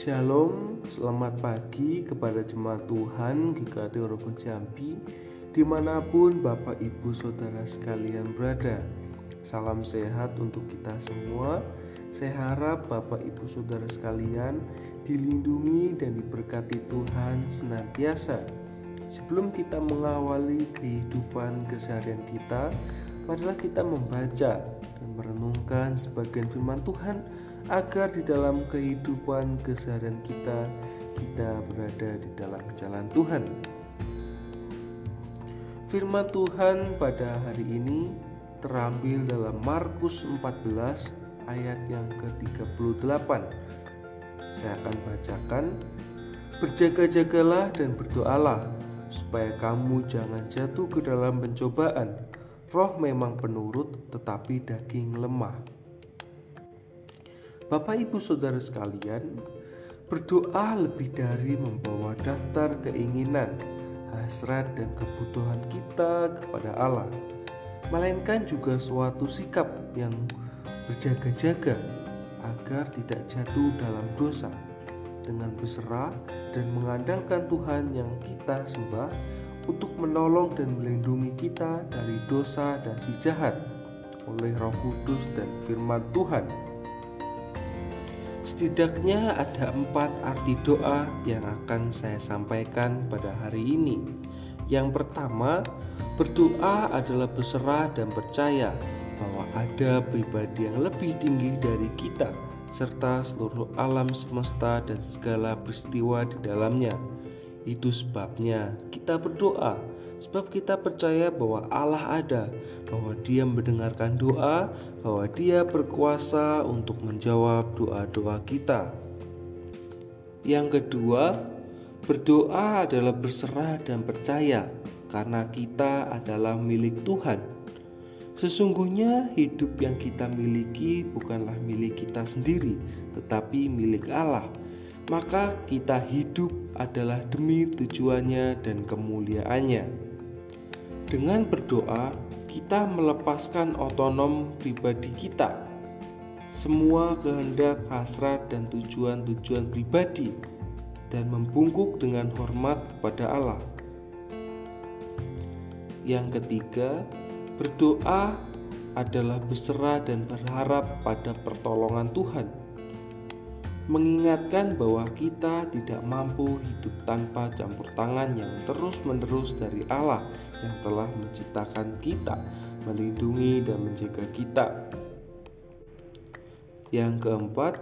Shalom, selamat pagi kepada jemaat Tuhan GKT Orogo Jambi Di mana pun Bapak Ibu Saudara sekalian berada. Salam sehat untuk kita semua. Saya harap Bapak Ibu Saudara sekalian Dilindungi dan diberkati Tuhan senantiasa. Sebelum kita mengawali kehidupan keseharian kita Marilah kita membaca dan merenungkan sebagian firman Tuhan agar di dalam kehidupan keseharian kita kita berada di dalam jalan Tuhan. Firman Tuhan pada hari ini terambil dalam Markus 14 ayat yang ke-38. Saya akan bacakan Berjaga-jagalah dan berdoalah supaya kamu jangan jatuh ke dalam pencobaan. Roh memang penurut tetapi daging lemah. Bapak Ibu Saudara sekalian, berdoa lebih dari membawa daftar keinginan, hasrat dan kebutuhan kita kepada Allah, melainkan juga suatu sikap yang berjaga-jaga agar tidak jatuh dalam dosa dengan berserah dan mengandalkan Tuhan yang kita sembah untuk menolong dan melindungi kita dari dosa dan si jahat oleh Roh Kudus dan firman Tuhan. Setidaknya ada empat arti doa yang akan saya sampaikan pada hari ini. Yang pertama, berdoa adalah berserah dan percaya bahwa ada pribadi yang lebih tinggi dari kita, serta seluruh alam semesta dan segala peristiwa di dalamnya. Itu sebabnya kita berdoa Sebab kita percaya bahwa Allah ada, bahwa Dia mendengarkan doa, bahwa Dia berkuasa untuk menjawab doa-doa kita. Yang kedua, berdoa adalah berserah dan percaya karena kita adalah milik Tuhan. Sesungguhnya hidup yang kita miliki bukanlah milik kita sendiri, tetapi milik Allah. Maka kita hidup adalah demi tujuannya dan kemuliaannya. Dengan berdoa, kita melepaskan otonom pribadi kita, semua kehendak, hasrat, dan tujuan-tujuan pribadi, dan membungkuk dengan hormat kepada Allah. Yang ketiga, berdoa adalah berserah dan berharap pada pertolongan Tuhan mengingatkan bahwa kita tidak mampu hidup tanpa campur tangan yang terus-menerus dari Allah yang telah menciptakan kita, melindungi dan menjaga kita. Yang keempat,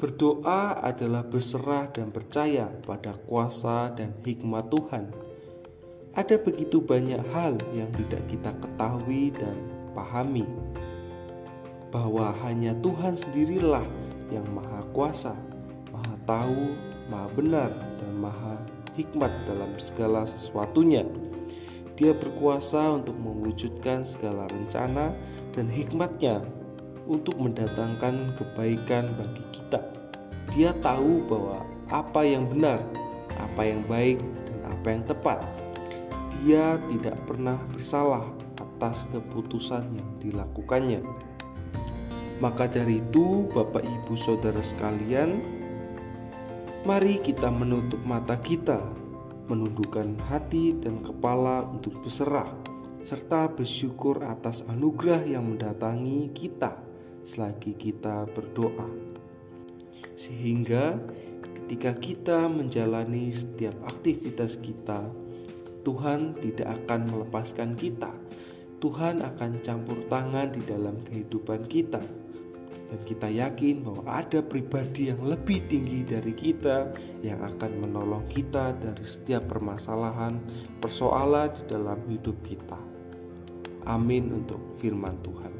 berdoa adalah berserah dan percaya pada kuasa dan hikmat Tuhan. Ada begitu banyak hal yang tidak kita ketahui dan pahami, bahwa hanya Tuhan sendirilah yang Maha Kuasa maha tahu, maha benar, dan maha hikmat dalam segala sesuatunya. Dia berkuasa untuk mewujudkan segala rencana dan hikmatnya untuk mendatangkan kebaikan bagi kita. Dia tahu bahwa apa yang benar, apa yang baik, dan apa yang tepat. Dia tidak pernah bersalah atas keputusan yang dilakukannya. Maka dari itu, Bapak Ibu Saudara sekalian, Mari kita menutup mata kita, menundukkan hati dan kepala untuk berserah, serta bersyukur atas anugerah yang mendatangi kita selagi kita berdoa. Sehingga ketika kita menjalani setiap aktivitas kita, Tuhan tidak akan melepaskan kita. Tuhan akan campur tangan di dalam kehidupan kita dan kita yakin bahwa ada pribadi yang lebih tinggi dari kita yang akan menolong kita dari setiap permasalahan, persoalan di dalam hidup kita. Amin untuk firman Tuhan.